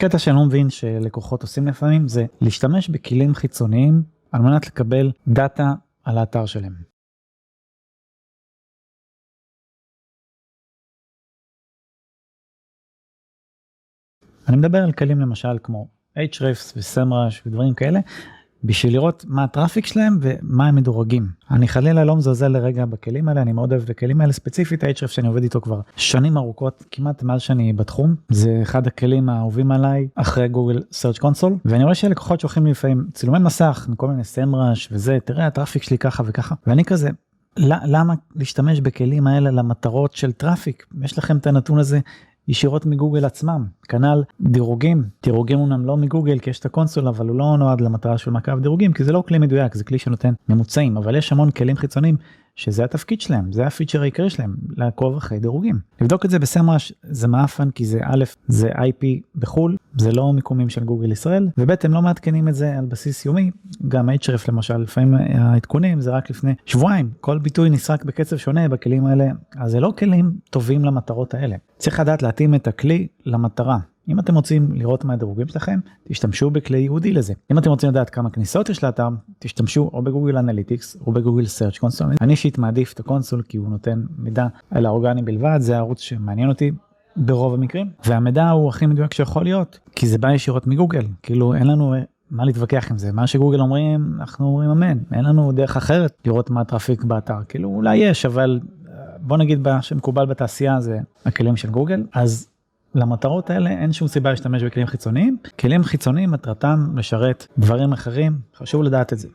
קטע שאני לא מבין שלקוחות עושים לפעמים זה להשתמש בכלים חיצוניים על מנת לקבל דאטה על האתר שלהם. אני מדבר על כלים למשל כמו Ahrefs ו-SEMrush ודברים כאלה בשביל לראות מה ה traffic שלהם ומה הם מדורגים. אני חלילה לא מזלזל לרגע בכלים האלה, אני מאוד אוהב את הכלים האלה, ספציפית ה-Ahrefs שאני עובד איתו כבר שנים ארוכות, כמעט מאז שאני בתחום, זה אחד הכלים האהובים עליי אחרי גוגל search console, ואני רואה שלקוחות שולחים לי לפעמים צילומי מסך מכל מיני SEMrush וזה, תראה ה traffic שלי ככה וככה, ואני כזה, למה להשתמש בכלים האלה למטרות של traffic? יש לכם את הנתון הזה ישירות מגוגל עצמם. כנ"ל דירוגים. דירוגים אומנם לא מגוגל כי יש את ה console אבל הוא לא נועד למטרה של מעקב דירוגים כי זה לא כלי מדויק זה כלי שנותן ממוצעים אבל יש המון כלים חיצוניים שזה התפקיד שלהם זה הפיצ'ר העיקרי שלהם לעקוב אחרי דירוגים. לבדוק את זה ב SEMrush זה מאפן כי זה א' זה IP בחו"ל זה לא מיקומים של גוגל ישראל וב' הם לא מעדכנים את זה על בסיס יומי גם Ahrefs למשל לפעמים העדכונים זה רק לפני שבועיים כל ביטוי נסרק בקצב שונה בכלים האלה אז זה לא כלים טובים למטרות האלה צריך לדעת להתאים את הכלי למטרה. אם אתם רוצים לראות מה הדירוגים שלכם, תשתמשו בכלי ייעודי לזה. אם אתם רוצים לדעת כמה כניסות יש לאתר, תשתמשו או ב Google Analytics או ב Google Search Console. אני אישית מעדיף את ה console כי הוא נותן מידע על האורגני בלבד, זה הערוץ שמעניין אותי ברוב המקרים, והמידע הוא הכי מדויק שיכול להיות, כי זה בא ישירות מגוגל, כאילו אין לנו מה להתווכח עם זה. מה שגוגל אומרים אנחנו אומרים אמן. אין לנו דרך אחרת לראות מה הטראפיק באתר. כאילו אולי יש אבל בוא נגיד מה שמקובל בתעשייה זה הכלים של גוגל. אז למטרות האלה אין שום סיבה להשתמש בכלים חיצוניים. כלים חיצוניים מטרתם לשרת דברים אחרים, חשוב לדעת את זה.